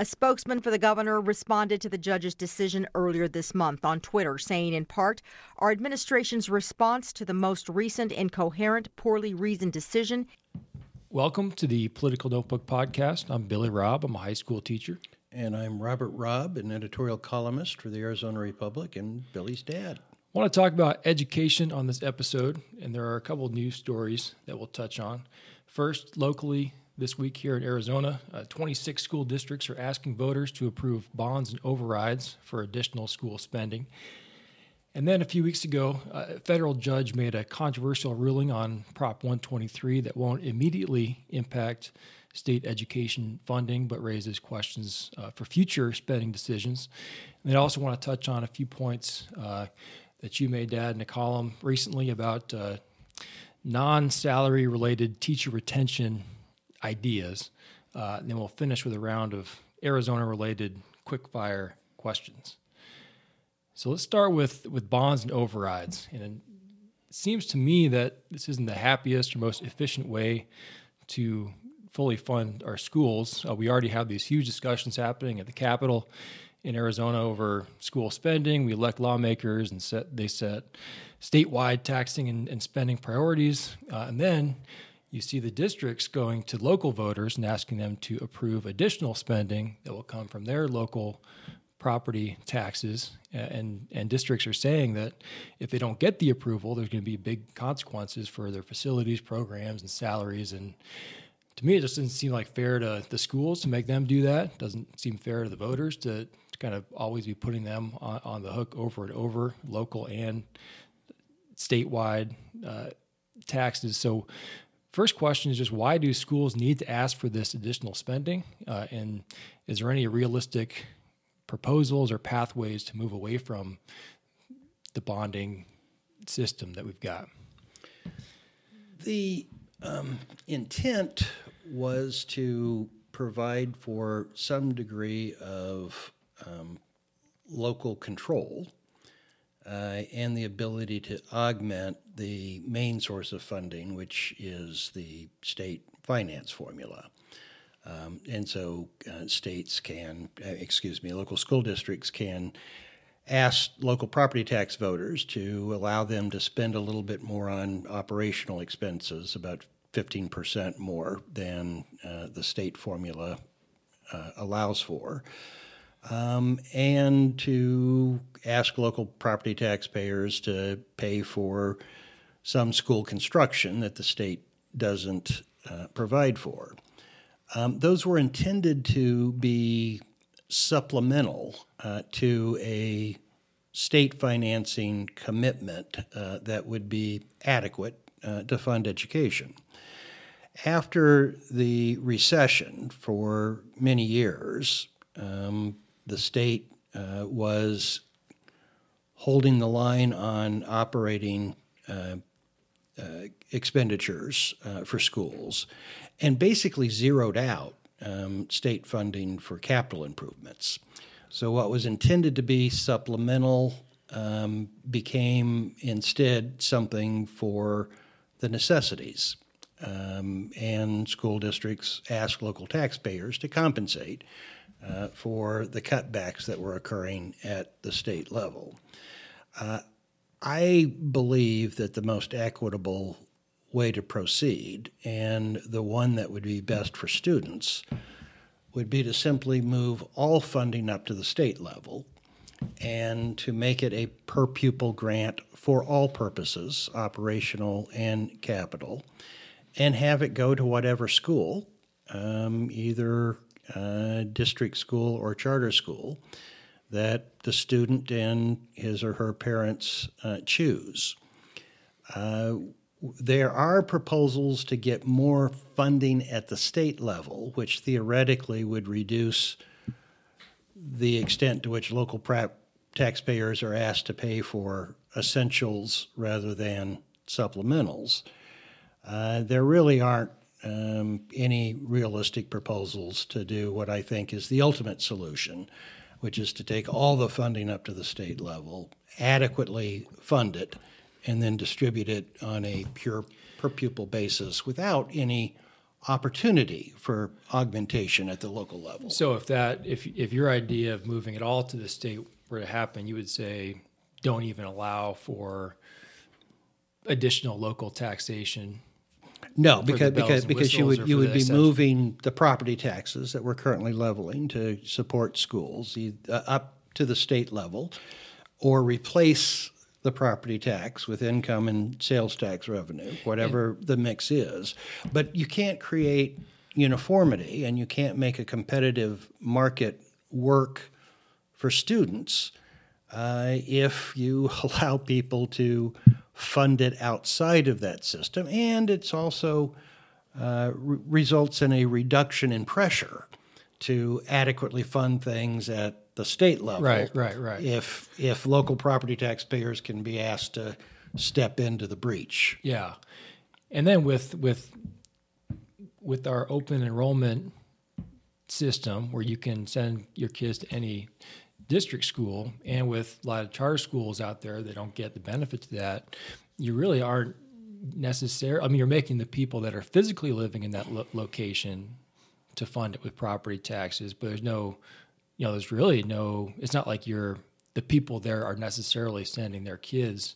A spokesman for the governor responded to the judge's decision earlier this month on Twitter, saying in part, Our administration's response to the most recent incoherent, poorly reasoned decision. Welcome to the Political Notebook Podcast. I'm Billy Robb. I'm a high school teacher. And I'm Robert Robb, an editorial columnist for the Arizona Republic and Billy's dad. I want to talk about education on this episode, and there are a couple news stories that we'll touch on. First, locally, this week here in Arizona, uh, 26 school districts are asking voters to approve bonds and overrides for additional school spending. And then a few weeks ago, a federal judge made a controversial ruling on Prop 123 that won't immediately impact state education funding, but raises questions uh, for future spending decisions. And I also want to touch on a few points uh, that you made, Dad, in a column recently about uh, non salary related teacher retention ideas. Uh, then we'll finish with a round of Arizona related quickfire questions. So let's start with, with bonds and overrides. And it seems to me that this isn't the happiest or most efficient way to fully fund our schools. Uh, we already have these huge discussions happening at the Capitol in Arizona over school spending. We elect lawmakers and set they set statewide taxing and, and spending priorities. Uh, and then you see the districts going to local voters and asking them to approve additional spending that will come from their local property taxes. And and districts are saying that if they don't get the approval there's going to be big consequences for their facilities programs and salaries. And to me it just doesn't seem like fair to the schools to make them do that. Doesn't seem fair to the voters to, to kind of always be putting them on, on, the hook over and over local and statewide uh, taxes. So First question is just why do schools need to ask for this additional spending? Uh, and is there any realistic proposals or pathways to move away from the bonding system that we've got? The um, intent was to provide for some degree of um, local control uh, and the ability to augment the main source of funding, which is the state finance formula. Um, and so uh, states can, uh, excuse me, local school districts can ask local property tax voters to allow them to spend a little bit more on operational expenses, about 15% more than uh, the state formula uh, allows for um, and to ask local property taxpayers to pay for some school construction that the state doesn't uh, provide for. Um, those were intended to be supplemental uh, to a state financing commitment uh, that would be adequate uh, to fund education. After the recession for many years, um, the state uh, was holding the line on operating uh, uh, expenditures uh, for schools and basically zeroed out um, state funding for capital improvements. So, what was intended to be supplemental um, became instead something for the necessities. Um, and school districts asked local taxpayers to compensate uh, for the cutbacks that were occurring at the state level. Uh, I believe that the most equitable way to proceed and the one that would be best for students would be to simply move all funding up to the state level and to make it a per pupil grant for all purposes, operational and capital, and have it go to whatever school, um, either uh, district school or charter school that the student and his or her parents uh, choose. Uh, there are proposals to get more funding at the state level, which theoretically would reduce the extent to which local taxpayers are asked to pay for essentials rather than supplementals. Uh, there really aren't um, any realistic proposals to do what I think is the ultimate solution, which is to take all the funding up to the state level, adequately fund it, and then distribute it on a pure per pupil basis without any opportunity for augmentation at the local level. So if that if if your idea of moving it all to the state were to happen, you would say don't even allow for additional local taxation. No, because because because you would you would be moving the property taxes that we're currently leveling to support schools uh, up to the state level, or replace the property tax with income and sales tax revenue, whatever the mix is. But you can't create uniformity, and you can't make a competitive market work for students uh, if you allow people to fund it outside of that system. And it's also uh, re- results in a reduction in pressure to adequately fund things at the state level. Right, right, right. If if local property taxpayers can be asked to step into the breach. Yeah, and then with with with our open enrollment system, where you can send your kids to any district school, and with a lot of charter schools out there that don't get the benefits of that, you really aren't necessary. I mean, you're making the people that are physically living in that lo- location to fund it with property taxes, but there's no, you know, there's really no. It's not like you're the people there are necessarily sending their kids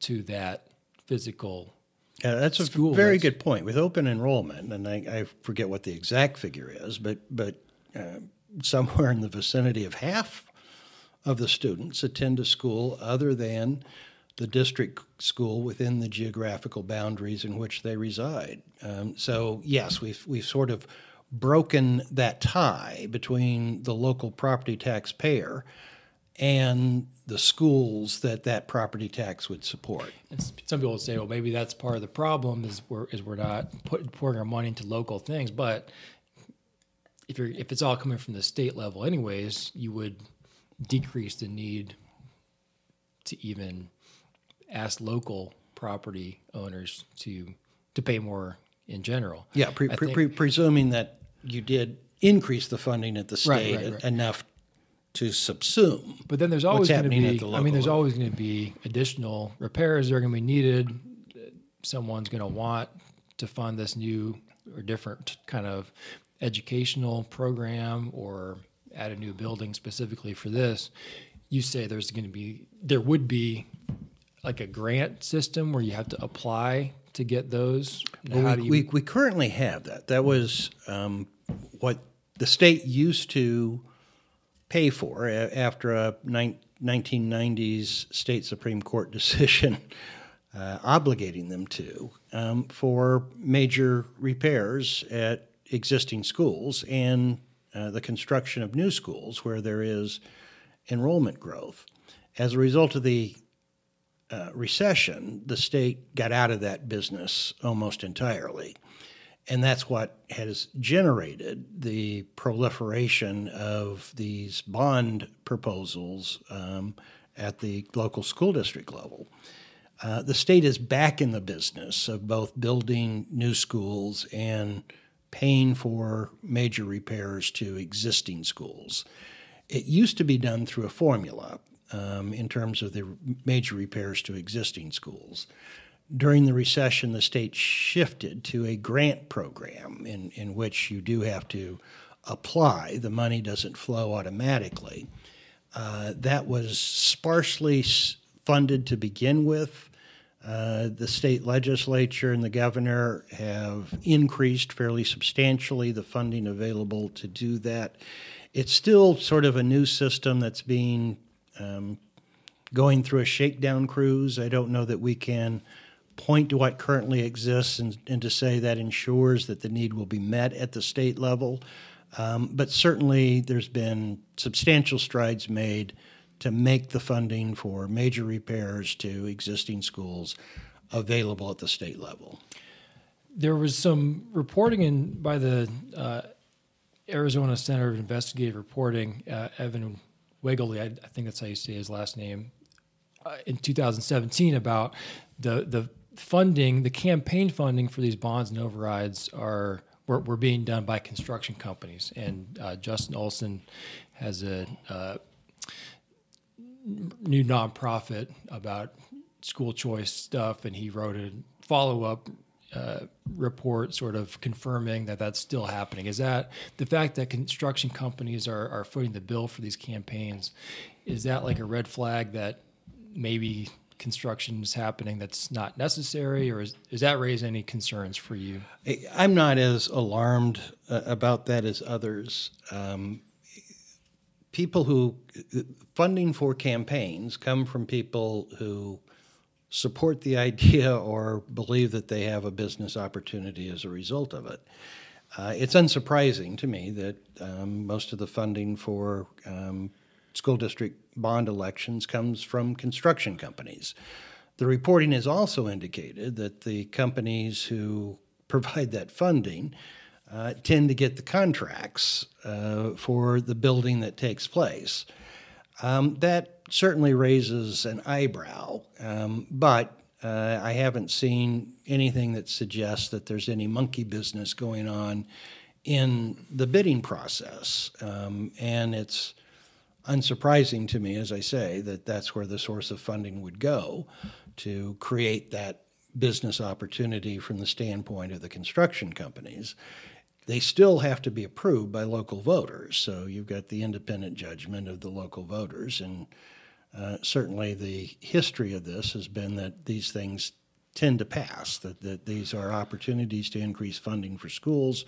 to that physical yeah, that's a School, very good point. With open enrollment, and I, I forget what the exact figure is, but but uh, somewhere in the vicinity of half of the students attend a school other than the district school within the geographical boundaries in which they reside. Um, so yes, we've we've sort of broken that tie between the local property tax payer and the schools that that property tax would support. And some people say, well, maybe that's part of the problem is we're is we're not put, pouring our money into local things. But if you're if it's all coming from the state level, anyways, you would decrease the need to even ask local property owners to to pay more in general. Yeah, pre- pre- think- pre- presuming that you did increase the funding at the state right, right. enough to subsume. But then there's always going to be. the I mean, there's always going to be additional repairs that are going to be needed. Someone's going to want to fund this new or different kind of educational program or add a new building specifically for this. You say there's going to be there would be like a grant system where you have to apply to get those. Well, we, you, we, we currently have that. That was um, what the state used to pay for a- after a nine, 1990s state Supreme Court decision uh, obligating them to um, for major repairs at existing schools and uh, the construction of new schools where there is enrollment growth. As a result of the uh, recession, the state got out of that business almost entirely. And that's what has generated the proliferation of these bond proposals um, at the local school district level. Uh, the state is back in the business of both building new schools and paying for major repairs to existing schools. It used to be done through a formula um, in terms of the major repairs to existing schools. During the recession, the state shifted to a grant program in, in which you do have to apply. The money doesn't flow automatically. Uh, that was sparsely funded to begin with. Uh, the state legislature and the governor have increased fairly substantially the funding available to do that. It's still sort of a new system that's being um, going through a shakedown cruise. I don't know that we can point to what currently exists and, and to say that ensures that the need will be met at the state level. Um, but certainly, there's been substantial strides made to make the funding for major repairs to existing schools available at the state level. there was some reporting in by the uh, Arizona Center of Investigative Reporting, uh, Evan Wiggly, I, I think that's how you say his last name, uh, in 2017 about the the funding, the campaign funding for these bonds and overrides are were, were being done by construction companies, and uh, Justin Olson has a uh, new nonprofit about school choice stuff, and he wrote a follow up uh, report sort of confirming that that's still happening. Is that the fact that construction companies are, are footing the bill for these campaigns? Is that like a red flag that maybe construction is happening that's not necessary, or is, does that raise any concerns for you? I'm not as alarmed uh, about that as others. Um, people who funding for campaigns come from people who support the idea or believe that they have a business opportunity as a result of it. Uh, it's unsurprising to me that um, most of the funding for um, school district bond elections comes from construction companies. The reporting has also indicated that the companies who provide that funding uh, tend to get the contracts uh, for the building that takes place. Um, that certainly raises an eyebrow, um, but uh, I haven't seen anything that suggests that there's any monkey business going on in the bidding process. Um, and it's unsurprising to me, as I say, that that's where the source of funding would go to create that business opportunity from the standpoint of the construction companies. They still have to be approved by local voters. So you've got the independent judgment of the local voters. And uh, certainly the history of this has been that these things tend to pass, that, that these are opportunities to increase funding for schools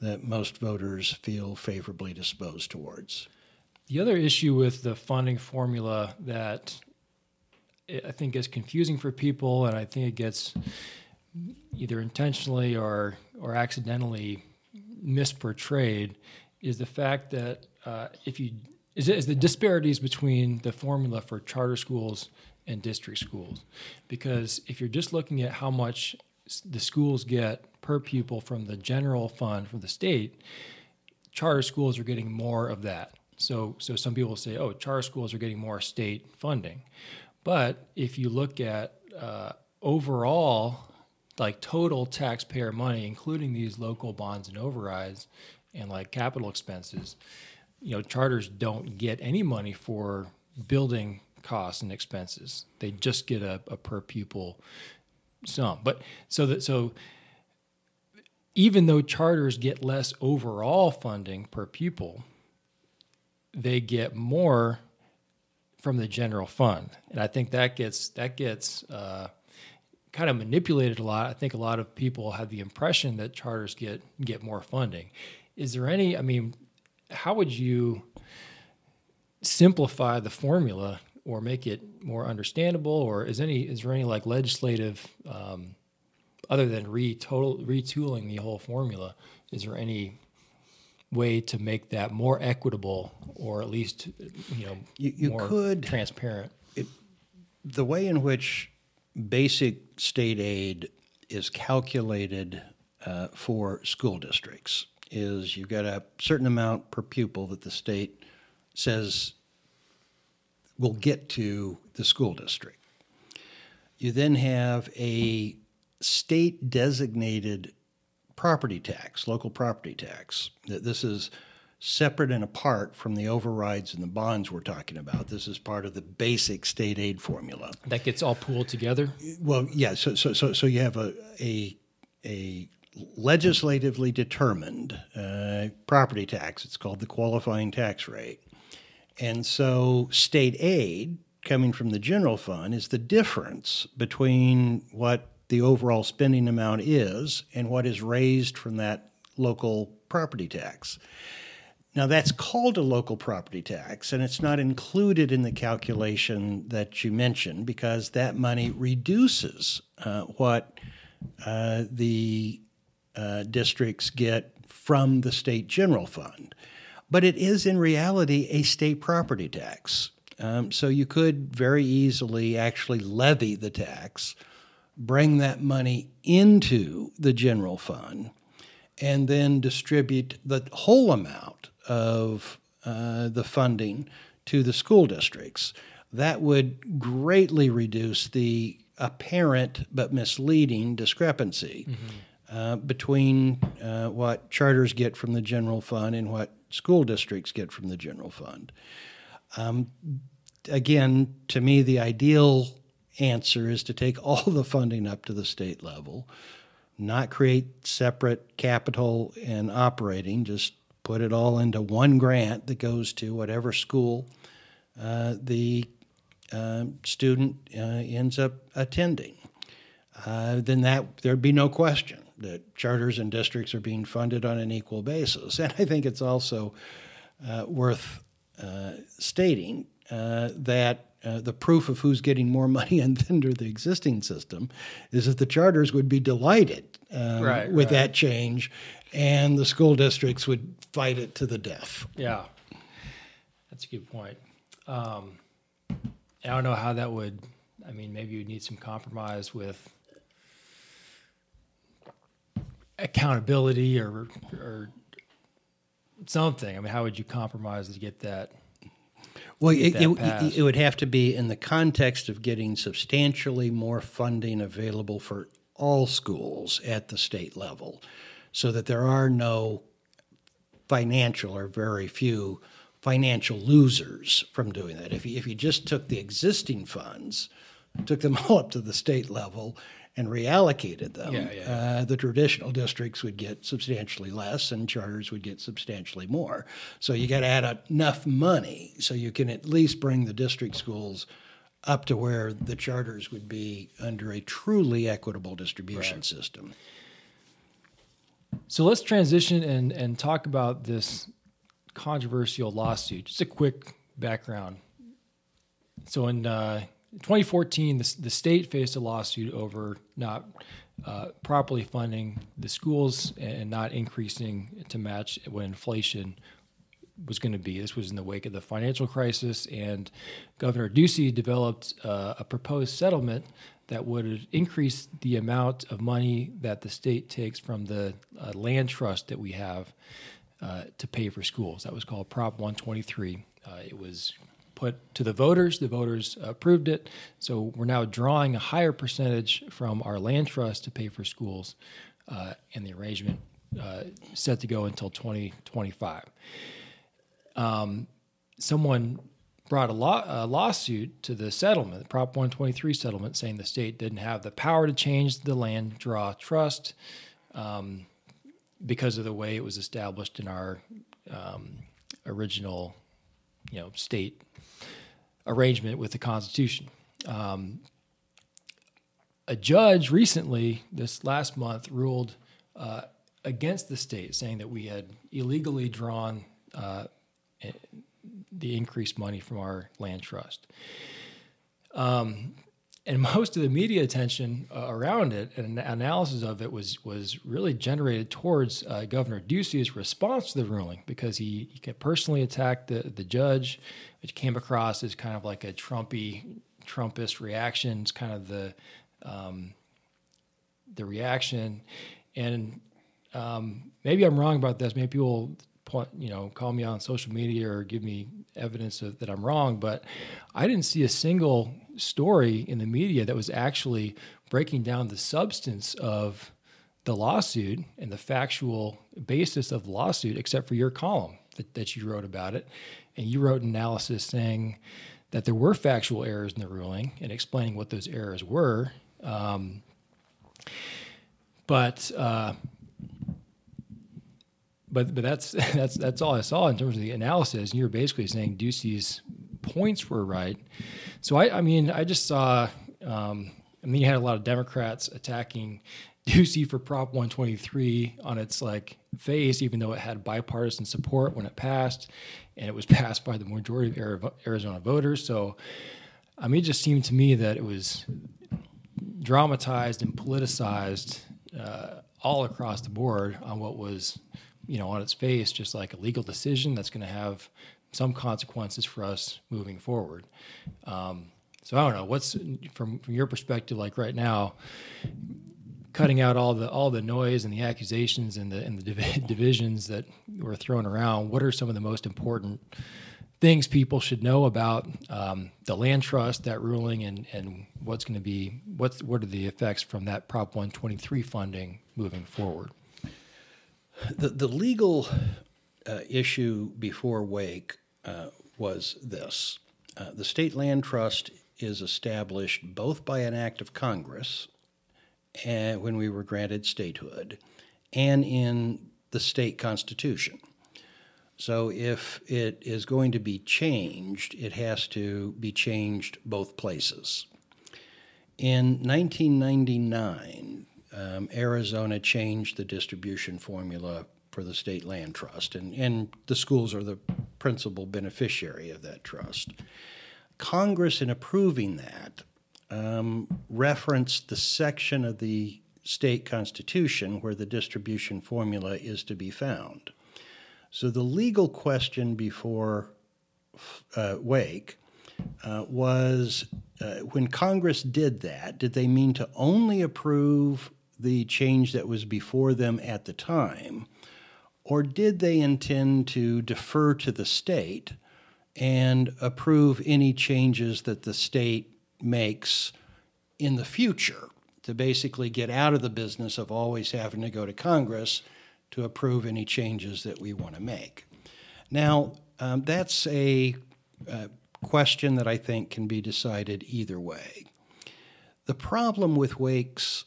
that most voters feel favorably disposed towards. The other issue with the funding formula that I think is confusing for people, and I think it gets either intentionally or or accidentally misportrayed, is the fact that uh, if you is, is the disparities between the formula for charter schools and district schools, because if you're just looking at how much the schools get per pupil from the general fund from the state, charter schools are getting more of that. So, so some people say, oh, charter schools are getting more state funding. But if you look at uh, overall, like total taxpayer money, including these local bonds and overrides and like capital expenses, you know, charters don't get any money for building costs and expenses. They just get a, a per pupil sum. But so that so even though charters get less overall funding per pupil, they get more from the general fund, and I think that gets that gets uh, kind of manipulated a lot. I think a lot of people have the impression that charters get get more funding. Is there any? I mean, how would you simplify the formula or make it more understandable? Or is any is there any like legislative um, other than retotal retooling the whole formula? Is there any way to make that more equitable or at least you know you, you more could transparent it, the way in which basic state aid is calculated uh, for school districts is you've got a certain amount per pupil that the state says will get to the school district. You then have a state designated property tax, local property tax. This is separate and apart from the overrides and the bonds we're talking about. This is part of the basic state aid formula. That gets all pooled together. Well, yeah. So, so, so, so you have a a, a legislatively determined uh, property tax. It's called the qualifying tax rate, and so state aid coming from the general fund is the difference between what the overall spending amount is and what is raised from that local property tax. Now, that's called a local property tax, and it's not included in the calculation that you mentioned because that money reduces uh, what uh, the uh, districts get from the state general fund. But it is in reality a state property tax. Um, so you could very easily actually levy the tax bring that money into the general fund, and then distribute the whole amount of uh, the funding to the school districts. That would greatly reduce the apparent but misleading discrepancy mm-hmm. uh, between uh, what charters get from the general fund and what school districts get from the general fund. Um, again, to me, the ideal answer is to take all the funding up to the state level, not create separate capital and operating, just put it all into one grant that goes to whatever school uh, the uh, student uh, ends up attending. Uh, then that there'd be no question that charters and districts are being funded on an equal basis. And I think it's also uh, worth uh, stating that uh, the proof of who's getting more money under the existing system is that the charters would be delighted um, right, with right. that change, and the school districts would fight it to the death. Yeah, that's a good point. Um, I don't know how that would. I mean, maybe you'd need some compromise with accountability or or something. I mean, how would you compromise to get that? Well, it, it, it, would have to be in the context of getting substantially more funding available for all schools at the state level so that there are no financial or very few financial losers from doing that. If you, if you just took the existing funds, took them all up to the state level, and reallocated them, yeah, yeah. Uh, the traditional districts would get substantially less and charters would get substantially more. So you got to add enough money so you can at least bring the district schools up to where the charters would be under a truly equitable distribution right. system. So let's transition and, and talk about this controversial lawsuit. Just a quick background. So in uh, 2014, the, the state faced a lawsuit over not uh, properly funding the schools and not increasing to match what inflation was going to be. This was in the wake of the financial crisis, and Governor Ducey developed uh, a proposed settlement that would increase the amount of money that the state takes from the uh, land trust that we have uh, to pay for schools. That was called Prop 123. Uh, it was put to the voters. The voters approved it. So we're now drawing a higher percentage from our land trust to pay for schools, uh, and the arrangement uh, set to go until 2025. Um, someone brought a, law, a, lawsuit to the settlement, the Prop 123 settlement, saying the state didn't have the power to change the land draw trust um, because of the way it was established in our um, original, you know, state arrangement with the Constitution. Um, a judge recently, this last month, ruled uh, against the state, saying that we had illegally drawn uh, the increased money from our land trust. Um, and most of the media attention uh, around it and analysis of it was was really generated towards uh, Governor Ducey's response to the ruling because he, he personally attacked the the judge, which came across as kind of like a Trumpy Trumpist reaction. It's kind of the um, the reaction, and um, maybe I'm wrong about this. Maybe people point, you know, call me on social media or give me evidence of, that I'm wrong, but I didn't see a single story in the media that was actually breaking down the substance of the lawsuit and the factual basis of the lawsuit, except for your column that, that you wrote about it. And you wrote an analysis saying that there were factual errors in the ruling and explaining what those errors were. Um, but uh, but but that's that's that's all I saw in terms of the analysis. And you're basically saying Ducey's points were right. So I, I mean, I just saw. Um, I mean, you had a lot of Democrats attacking Ducey for Prop 123 on its like face, even though it had bipartisan support when it passed, and it was passed by the majority of Arizona voters. So, I mean, it just seemed to me that it was dramatized and politicized uh, all across the board on what was you know, on its face, just like a legal decision that's going to have some consequences for us moving forward. Um, so I don't know what's from from your perspective, like right now, cutting out all the all the noise and the accusations and the and the div- divisions that were thrown around. What are some of the most important things people should know about um, the land trust, that ruling, and and what's going to be what's what are the effects from that Prop 123 funding moving forward? The, the legal uh, issue before Wake uh, was this uh, the state land trust is established both by an act of Congress uh, when we were granted statehood and in the state constitution. So if it is going to be changed, it has to be changed both places. In 1999, um, Arizona changed the distribution formula for the state land trust, and, and the schools are the principal beneficiary of that trust. Congress, in approving that, um, referenced the section of the state constitution where the distribution formula is to be found. So the legal question before uh, Wake uh, was uh, when Congress did that, did they mean to only approve the change that was before them at the time, or did they intend to defer to the state and approve any changes that the state makes in the future to basically get out of the business of always having to go to Congress to approve any changes that we want to make. Now, um, that's a uh, question that I think can be decided either way. The problem with Wake's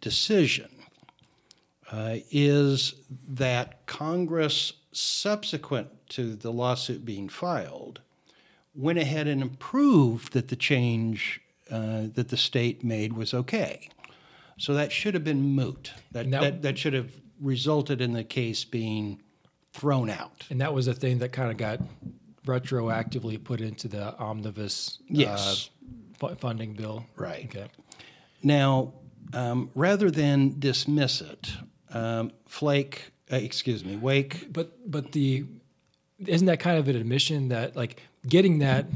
decision uh, is that Congress, subsequent to the lawsuit being filed, went ahead and approved that the change uh, that the state made was okay. So that should have been moot. That, that, that, that should have resulted in the case being thrown out. And that was a thing that kind of got retroactively put into the omnibus yes. Uh, funding bill. Right. Okay. Now, um, rather than dismiss it, um, Flake, uh, excuse me, Wake. But but the isn't that kind of an admission that like getting that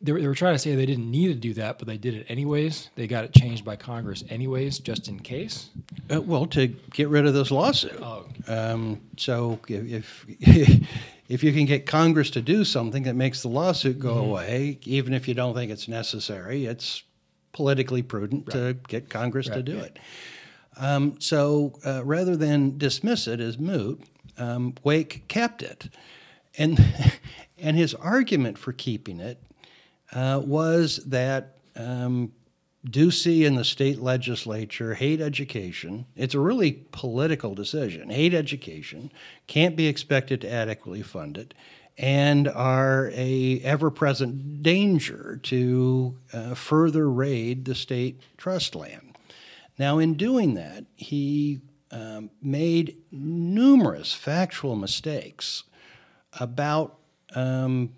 they were, they were trying to say they didn't need to do that, but they did it anyways. They got it changed by Congress anyways, just in case. Uh, well, to get rid of this lawsuit. Oh. Um, so if if you can get Congress to do something that makes the lawsuit go mm-hmm. away, even if you don't think it's necessary, it's politically prudent right. to get Congress right. to do yeah. it. Um, so uh, rather than dismiss it as moot, um, Wake kept it, and and his argument for keeping it uh, was that um, Ducey and the state legislature hate education. It's a really political decision. Hate education, can't be expected to adequately fund it, and are a ever-present danger to uh, further raid the state trust land. Now, in doing that, he um, made numerous factual mistakes about um,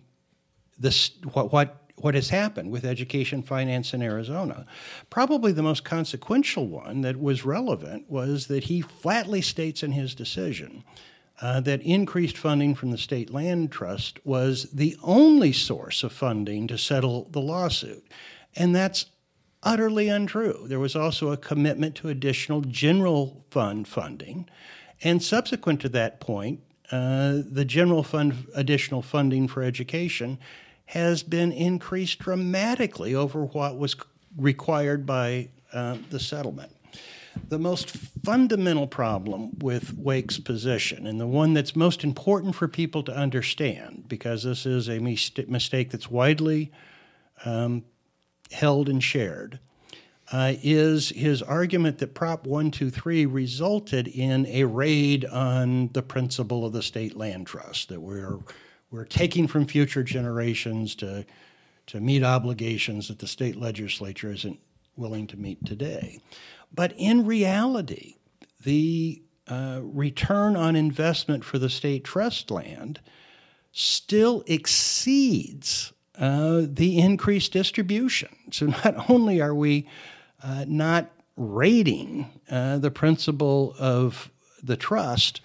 this, what, what what has happened with education finance in Arizona. Probably the most consequential one that was relevant was that he flatly states in his decision uh, that increased funding from the State Land Trust was the only source of funding to settle the lawsuit. And that's utterly untrue. There was also a commitment to additional general fund funding. And subsequent to that point, uh, the general fund additional funding for education has been increased dramatically over what was required by uh, the settlement. The most fundamental problem with Wake's position, and the one that's most important for people to understand, because this is a mistake that's widely um, held and shared, uh, is his argument that Prop 123 resulted in a raid on the principal of the state land trust, that we're we're taking from future generations to, to meet obligations that the state legislature isn't willing to meet today. But in reality, the uh, return on investment for the state trust land still exceeds uh, the increased distribution. So not only are we uh, not raiding uh, the principal of the trust,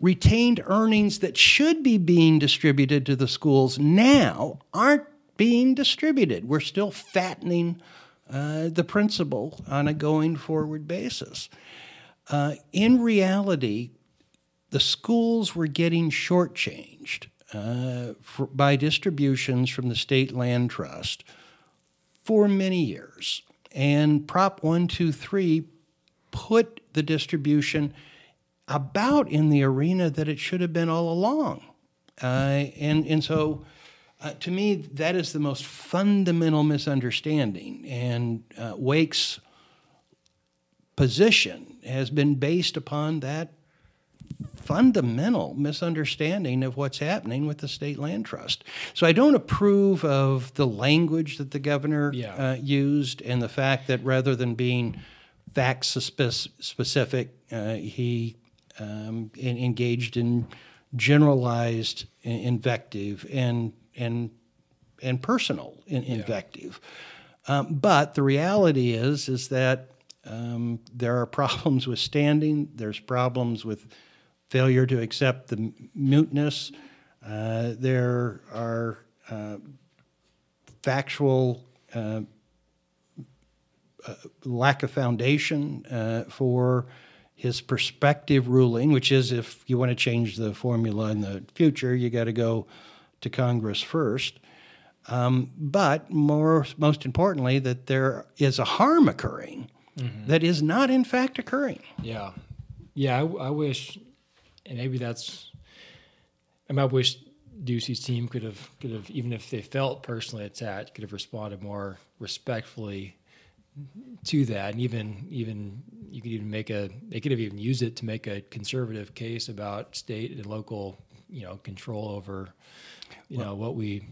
retained earnings that should be being distributed to the schools now aren't being distributed. We're still fattening uh, the principal on a going forward basis. Uh, in reality, the schools were getting shortchanged uh, for, by distributions from the state land trust for many years. And Prop 123 put the distribution about in the arena that it should have been all along. Uh, and, and so, uh, to me, that is the most fundamental misunderstanding. And uh, Wake's position has been based upon that fundamental misunderstanding of what's happening with the state land trust. So I don't approve of the language that the governor Yeah. uh, used and the fact that rather than being fact specific, uh, he um, engaged in generalized invective and and and personal in- invective. Um, but the reality is is that um, there are problems with standing. There's problems with failure to accept the mootness. Uh, there are uh, factual uh, uh, lack of foundation uh, for his perspective ruling, which is if you want to change the formula in the future, you got to go to Congress first. Um, but more, most importantly, that there is a harm occurring that is not in fact occurring. Yeah, yeah. I, I wish, and maybe that's. I mean, I wish Ducey's team could have could have even if they felt personally attacked, could have responded more respectfully to that, and even even you could even make a they could have even used it to make a conservative case about state and local, you know, control over, you know, what we.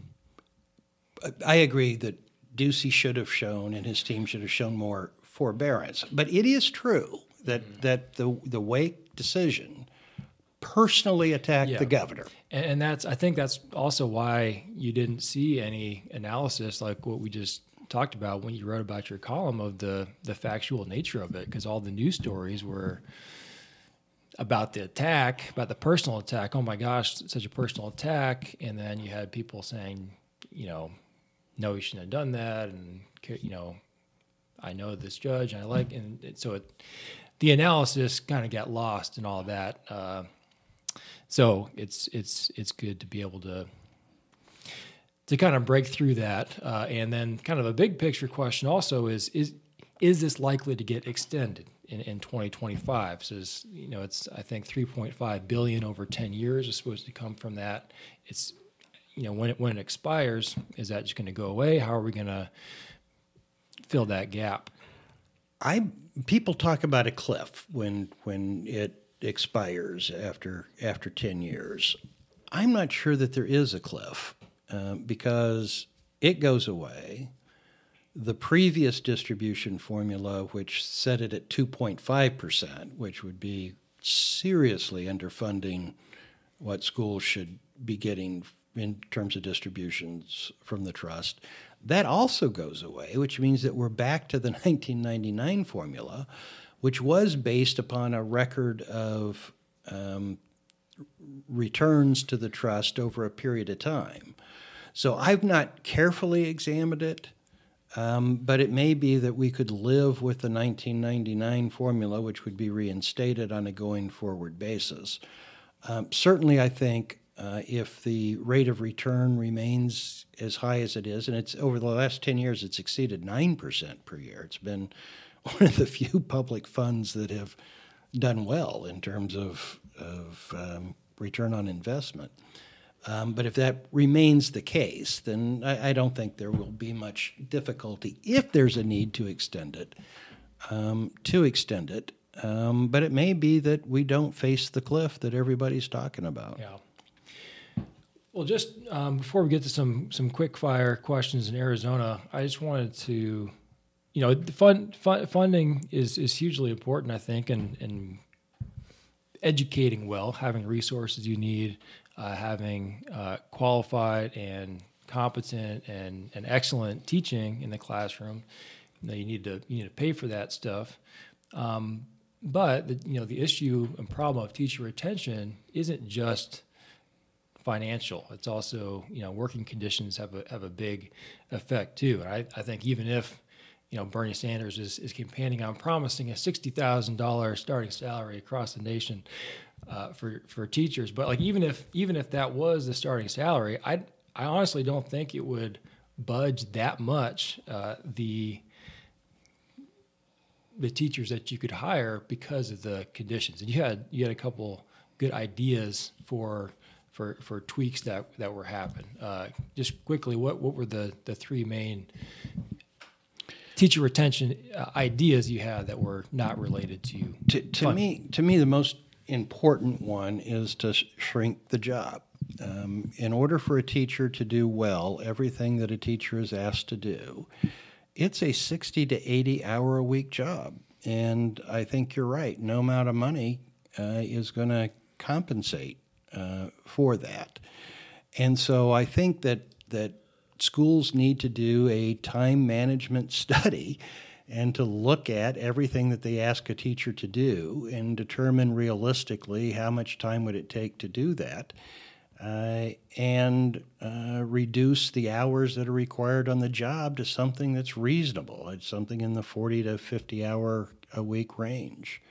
I agree that Ducey should have shown and his team should have shown more forbearance. But it is true that mm-hmm. that the the Wake decision personally attacked Yeah. the governor. And, and that's I think that's also why you didn't see any analysis like what we just talked about when you wrote about your column of the the factual nature of it because all the news stories were about the attack, about the personal attack. Oh my gosh, such a personal attack! And then you had people saying, you know, no, you shouldn't have done that, and you know, I know this judge, and I like, and it, so it, the analysis kind of got lost in all that. Uh, so it's it's it's good to be able to to kind of break through that, uh, and then kind of a big picture question also is is is this likely to get extended in, in 2025? So it's, you know, it's I think 3.5 billion over 10 years is supposed to come from that. It's you know when it when it expires, is that just going to go away? How are we going to fill that gap? I people talk about a cliff when when it expires after after ten years. I'm not sure that there is a cliff uh, because it goes away. The previous distribution formula, which set it at 2.5 percent, which would be seriously underfunding what schools should be getting in terms of distributions from the trust. That also goes away, which means that we're back to the 1999 formula, which was based upon a record of um, returns to the trust over a period of time. So I've not carefully examined it, um, but it may be that we could live with the 1999 formula, which would be reinstated on a going forward basis. Um, certainly, I think uh, if the rate of return remains as high as it is, and it's over the last 10 years, it's exceeded 9% per year. It's been one of the few public funds that have done well in terms of, of um, return on investment. Um, but if that remains the case, then I, I, don't think there will be much difficulty if there's a need to extend it, um, to extend it. Um, but it may be that we don't face the cliff that everybody's talking about. Yeah. Well, just um, before we get to some some quick fire questions in Arizona, I just wanted to, you know, fund, fund funding is is hugely important, I think, and and educating well, having resources you need, uh, having uh, qualified and competent and, and excellent teaching in the classroom. You, you need to you need to pay for that stuff. Um, but the, you know the issue and problem of teacher retention isn't just financial. It's also you know working conditions have a have a big effect too. And I, I think even if you know Bernie Sanders is, is campaigning on promising a sixty thousand dollars starting salary across the nation uh, for for teachers, but like even if even if that was the starting salary, I I honestly don't think it would budge that much uh, the the teachers that you could hire because of the conditions. And you had you had a couple good ideas for for for tweaks that that were happening. Uh, just quickly, what what were the the three main teacher retention uh, ideas you had that were not related to to, to me to me the most important one is to shrink the job. Um, in order for a teacher to do well everything that a teacher is asked to do it's a 60 to 80 hour a week job. And i think you're right no amount of money uh, is going to compensate uh, for that. And so i think that that schools need to do a time management study and to look at everything that they ask a teacher to do and determine realistically how much time would it take to do that uh, and uh, reduce the hours that are required on the job to something that's reasonable. It's something in the 40 to 50 hour a week range.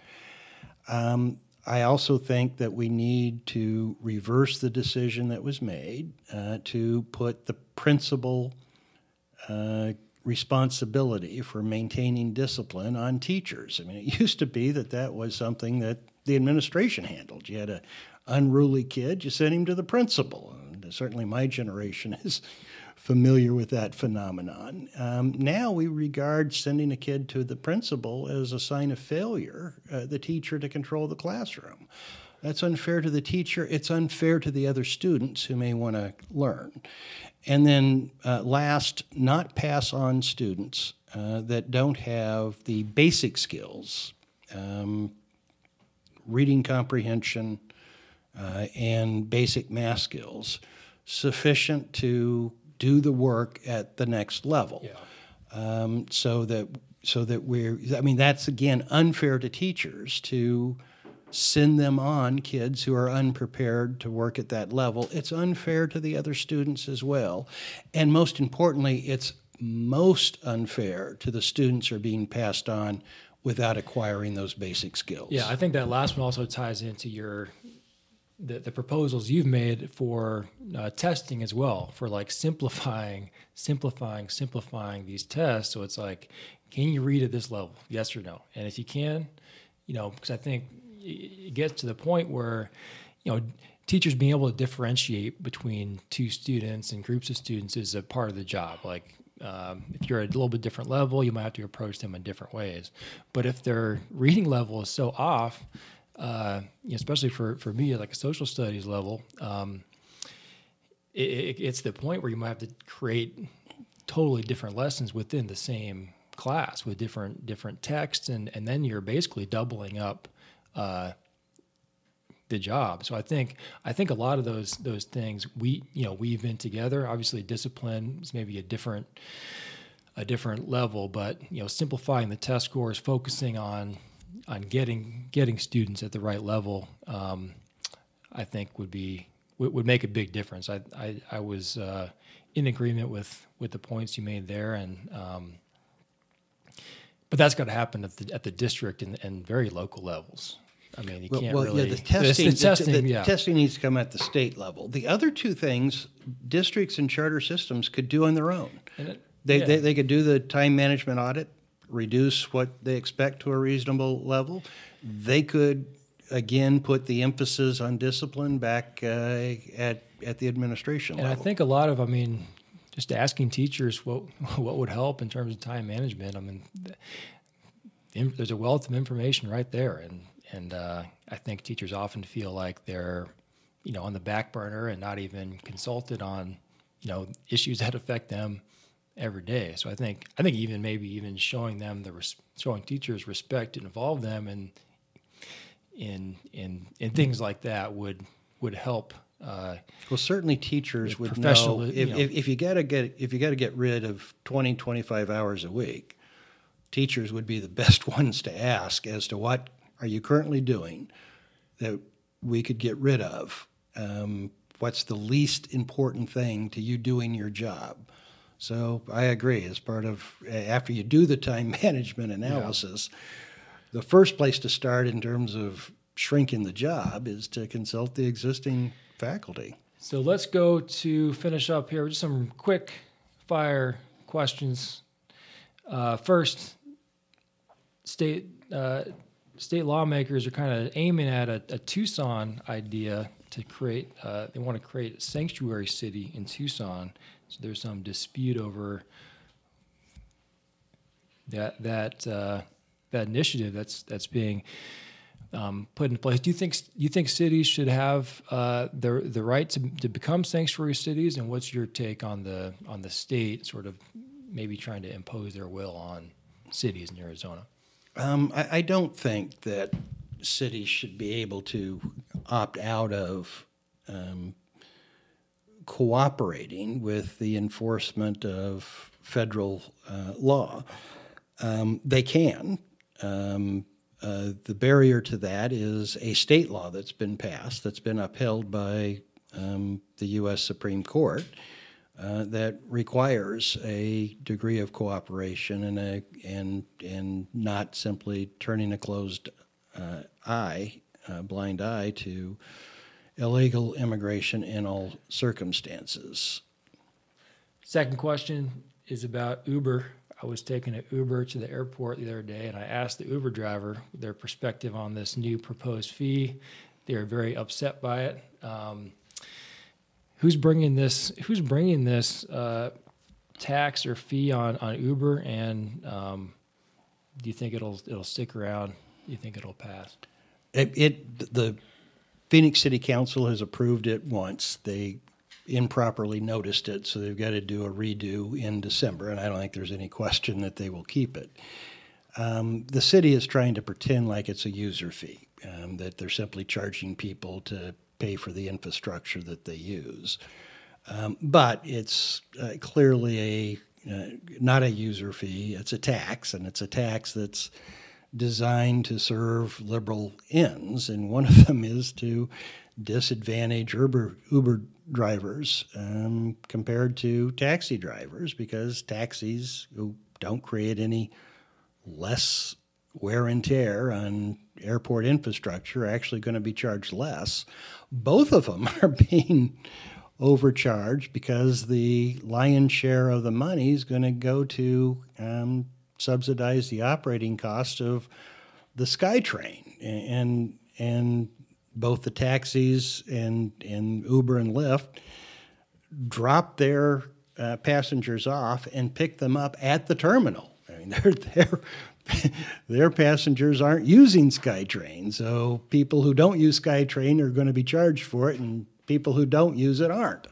Um, I also think that we need to reverse the decision that was made uh, to put the principal uh, responsibility for maintaining discipline on teachers. I mean, it used to be that that was something that the administration handled. You had an unruly kid, you sent him to the principal. And certainly, my generation is familiar with that phenomenon. Um, now we regard sending a kid to the principal as a sign of failure, uh, the teacher to control the classroom. That's unfair to the teacher. It's unfair to the other students who may want to learn. And then, uh, last, not pass on students uh, that don't have the basic skills um, reading comprehension uh, and basic math skills sufficient to do the work at the next level. Yeah. Um, so that so that we're I mean that's again unfair to teachers to send them on kids who are unprepared to work at that level. It's unfair to the other students as well. And most importantly, it's most unfair to the students who are being passed on without acquiring those basic skills. Yeah, I think that last one also ties into your the, the proposals you've made for uh, testing as well for like simplifying simplifying simplifying these tests. So it's like can you read at this level yes or no? And if you can you know because i think it gets to the point where you know teachers being able to differentiate between two students and groups of students is a part of the job. Like um, if you're at a little bit different level you might have to approach them in different ways. But if their reading level is so off uh, especially for, for me at like a social studies level, um, it, it, it's the point where you might have to create totally different lessons within the same class with different different texts, and and then you're basically doubling up uh, the job. So I think I think a lot of those those things we you know weave in together. Obviously, discipline is maybe a different a different level, but you know simplifying the test scores, focusing on on getting getting students at the right level, um, I think would be would, would, make a big difference. I I, I was uh, in agreement with with the points you made there, and um, but that's got to happen at the at the district and, and very local levels. I mean, you well, can't well, really. Yeah, the testing, the, testing, the, the yeah. testing needs to come at the state level. The other two things, districts and charter systems could do on their own. It, they, yeah. they, they could do the time management audit reduce what they expect to a reasonable level. They could again put the emphasis on discipline back uh, at at the administration level. and level. I think a lot of, I mean, just asking teachers what what would help in terms of time management. I mean, there's a wealth of information right there, and and uh, I think teachers often feel like they're you know on the back burner and not even consulted on you know issues that affect them every day. So I think I think even maybe even showing them the res- showing teachers respect and involve them in in in in things like that would would help. Uh, well, certainly teachers would know if, you know if, if you got to get if you got to get rid of 20, 25 hours a week, teachers would be the best ones to ask as to what are you currently doing that we could get rid of. Um, what's the least important thing to you doing your job? So I agree. As part of after you do the time management analysis, yeah. the first place to start in terms of shrinking the job is to consult the existing faculty. So let's go to finish up here Just some quick fire questions. Uh, first, state uh, state lawmakers are kind of aiming at a, a Tucson idea to create. Uh, they want to create a sanctuary city in Tucson. So there's some dispute over that that uh, that initiative that's that's being um, put in place. Do you think you think cities should have uh, the the right to, to become sanctuary cities? And what's your take on the on the state sort of maybe trying to impose their will on cities in Arizona? Um, I, I, don't think that cities should be able to opt out of um, cooperating with the enforcement of federal uh, law. Um, they can. Um, uh, the barrier to that is a state law that's been passed, that's been upheld by um, the U.S. Supreme Court, uh, that requires a degree of cooperation and a and and not simply turning a closed uh, eye, a blind eye to illegal immigration in all circumstances. Second question is about Uber. I was taking an Uber to the airport the other day, and I asked the Uber driver their perspective on this new proposed fee. They are very upset by it. Um, who's bringing this? Who's bringing this uh, tax or fee on on Uber? And um, do you think it'll it'll stick around? Do you think it'll pass? It, it the Phoenix City Council has approved it once. They improperly noticed it, so they've got to do a redo in December, and I don't think there's any question that they will keep it. Um, the city is trying to pretend like it's a user fee, um, that they're simply charging people to pay for the infrastructure that they use. Um, but it's uh, clearly a uh, not a user fee; it's a tax, and it's a tax that's designed to serve liberal ends, and one of them is to disadvantage Uber, Uber drivers um, compared to taxi drivers because taxis who don't create any less wear and tear on airport infrastructure are actually going to be charged less. Both of them are being overcharged because the lion's share of the money is going to go to um, subsidize the operating cost of the SkyTrain and and both the taxis and, and Uber and Lyft drop their uh, passengers off and pick them up at the terminal. I mean, their their their passengers aren't using SkyTrain, so people who don't use SkyTrain are going to be charged for it, and people who don't use it aren't.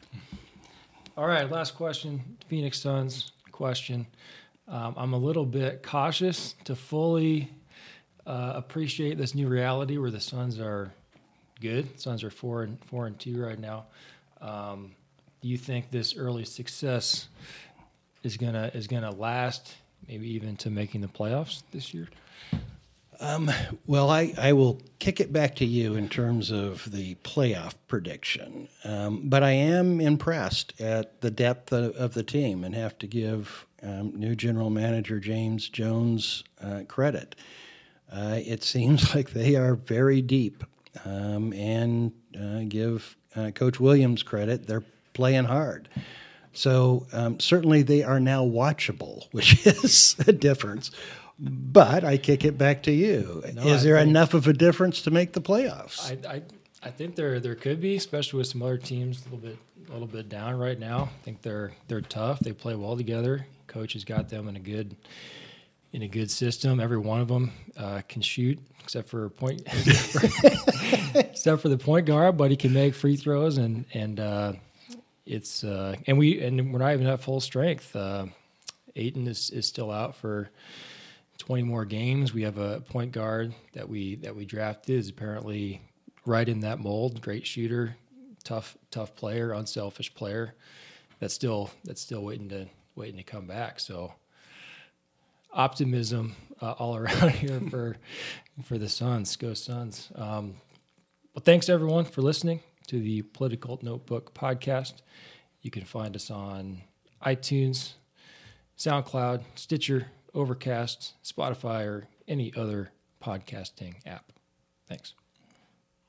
All right, last question, Phoenix Suns question. Um, I'm a little bit cautious to fully uh, appreciate this new reality where the Suns are good. Suns are four and four and two right now. Um, do you think this early success is gonna is gonna last, maybe even to making the playoffs this year? Um, well, I, I will kick it back to you in terms of the playoff prediction. Um, but I am impressed at the depth of, of the team and have to give um, new general manager James Jones uh, credit. Uh, it seems like they are very deep um, and uh, give uh, Coach Williams credit. They're playing hard. So um, certainly they are now watchable, which is a difference. But I kick it back to you. No, is there enough of a difference to make the playoffs? I, I, I think there there could be, especially with some other teams a little bit a little bit down right now. I think they're they're tough. They play well together. Coach has got them in a good in a good system. Every one of them uh, can shoot, except for point, except for the point guard, but he can make free throws and and uh, it's uh, and we and we're not even at full strength. Uh, Ayton is is still out for. 20 more games. We have a point guard that we that we drafted is apparently right in that mold. Great shooter, tough tough player, unselfish player. That's still that's still waiting to waiting to come back. So optimism uh, all around here for for the Suns. Go Suns! Um, well, thanks everyone for listening to the Political Notebook podcast. You can find us on iTunes, SoundCloud, Stitcher, Overcast, Spotify, or any other podcasting app. Thanks.